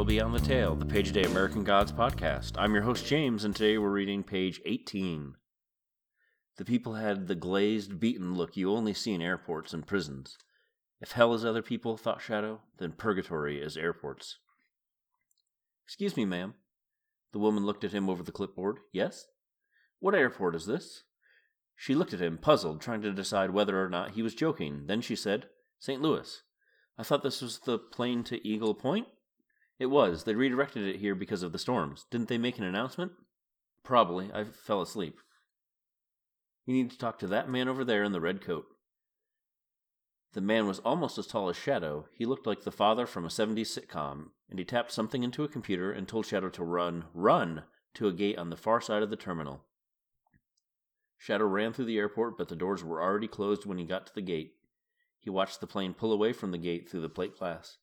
To the World the Tale, the Page a Day American Gods podcast. I'm your host, James, and today we're reading page 18. The people had the glazed, beaten look you only see in airports and prisons. If hell is other people, thought Shadow, then purgatory is airports. Excuse me, ma'am. The woman looked at him over the clipboard. Yes? What airport is this? She looked at him, puzzled, trying to decide whether or not he was joking. Then she said, St. Louis. I thought this was the plane to Eagle Point? It was. They redirected it here because of the storms. Didn't they make an announcement? Probably. I fell asleep. You need to talk to that man over there in the red coat. The man was almost as tall as Shadow. He looked like the father from a 70s sitcom, and he tapped something into a computer and told Shadow to run, run, to a gate on the far side of the terminal. Shadow ran through the airport, but the doors were already closed when he got to the gate. He watched the plane pull away from the gate through the plate glass.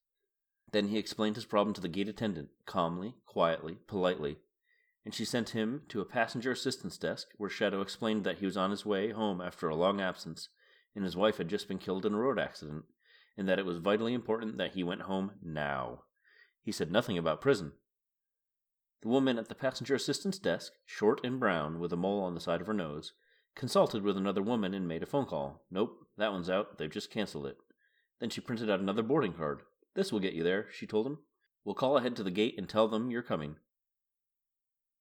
Then he explained his problem to the gate attendant, calmly, quietly, politely, and she sent him to a passenger assistance desk where Shadow explained that he was on his way home after a long absence and his wife had just been killed in a road accident, and that it was vitally important that he went home now. He said nothing about prison. The woman at the passenger assistance desk, short and brown with a mole on the side of her nose, consulted with another woman and made a phone call. Nope, that one's out. They've just canceled it. Then she printed out another boarding card. This will get you there, she told him. We'll call ahead to the gate and tell them you're coming.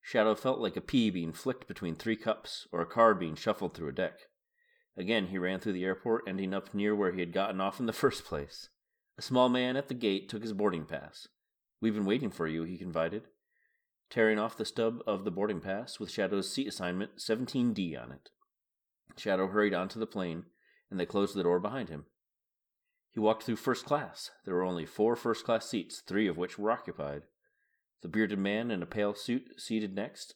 Shadow felt like a pea being flicked between three cups, or a card being shuffled through a deck. Again, he ran through the airport, ending up near where he had gotten off in the first place. A small man at the gate took his boarding pass. We've been waiting for you, he confided, tearing off the stub of the boarding pass with Shadow's seat assignment 17D on it. Shadow hurried onto the plane, and they closed the door behind him. He walked through first class. There were only four first class seats, three of which were occupied. The bearded man in a pale suit seated next.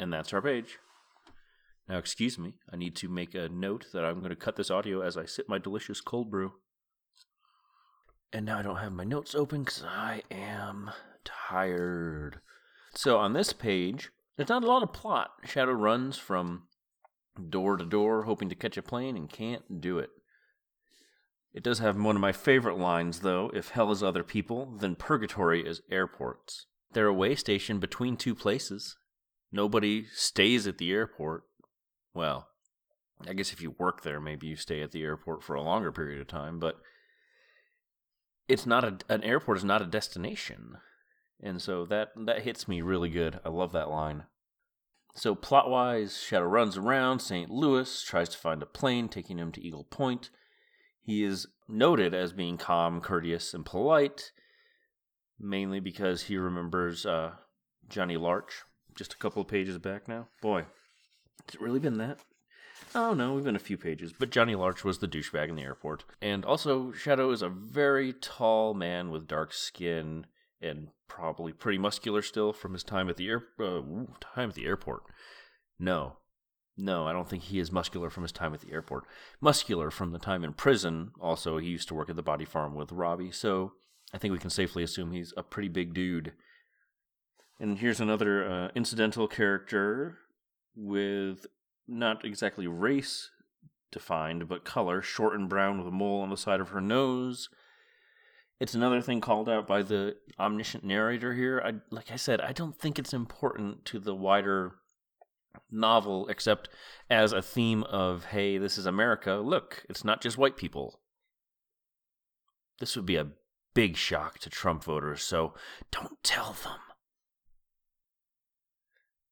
And that's our page. Now, excuse me, I need to make a note that I'm going to cut this audio as I sip my delicious cold brew. And now I don't have my notes open because I am tired. So on this page, there's not a lot of plot. Shadow runs from door to door hoping to catch a plane and can't do it. It does have one of my favorite lines, though. If hell is other people, then purgatory is airports. They're a way station between two places. Nobody stays at the airport. Well, I guess if you work there, maybe you stay at the airport for a longer period of time, but it's not a, an airport is not a destination. And so that that hits me really good. I love that line. So plot wise, Shadow runs around St. Louis, tries to find a plane taking him to Eagle Point. He is noted as being calm, courteous, and polite, mainly because he remembers uh, Johnnie Larch just a couple of pages back now. Boy, has it really been that? Oh no, we've been a few pages. But Johnnie Larch was the douchebag in the airport. And also, Shadow is a very tall man with dark skin and probably pretty muscular still from his time at the air uh, time at the airport. No, no, I don't think he is muscular from his time at the airport. Muscular from the time in prison. Also, he used to work at the body farm with Robbie, so I think we can safely assume he's a pretty big dude. And here's another uh, incidental character with not exactly race defined, but color, short and brown with a mole on the side of her nose. It's another thing called out by the omniscient narrator here. I, like I said, I don't think it's important to the wider novel except as a theme of hey this is america. Look it's not just white people. This would be a big shock to trump voters so don't tell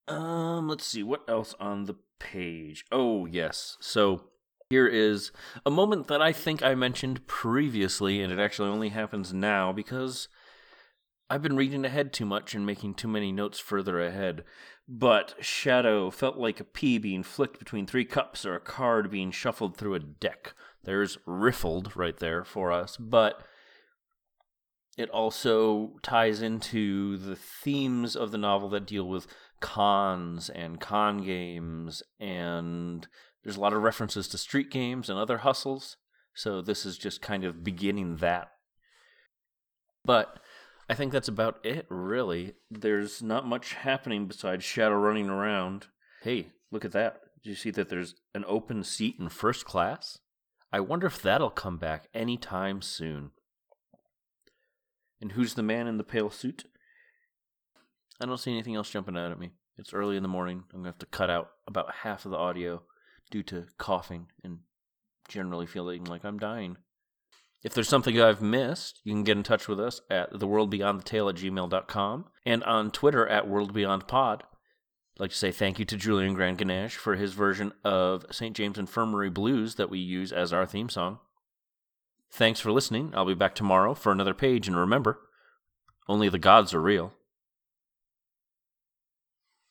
them. Um let's see what else on the page? Oh yes so here is a moment that i think i mentioned previously and it actually only happens now because I've been reading ahead too much and making too many notes further ahead. But Shadow felt like a pea being flicked between three cups or a card being shuffled through a deck. There's riffled right there for us, but it also ties into the themes of the novel that deal with cons and con games, and there's a lot of references to street games and other hustles. So this is just kind of beginning that. But I think that's about it, really. There's not much happening besides Shadow running around. Hey, look at that. Did you see that there's an open seat in first class? I wonder if that'll come back anytime soon. And who's the man in the pale suit? I don't see anything else jumping out at me. It's early in the morning. I'm going to have to cut out about half of the audio due to coughing and generally feeling like I'm dying. If there's something I've missed, you can get in touch with us at theworldbeyondthetale at gmail.com and on Twitter at worldbeyondpod. I'd like to say thank you to Julian Grand Ganesh for his version of St. James Infirmary Blues that we use as our theme song. Thanks for listening. I'll be back tomorrow for another page, and remember, only the gods are real.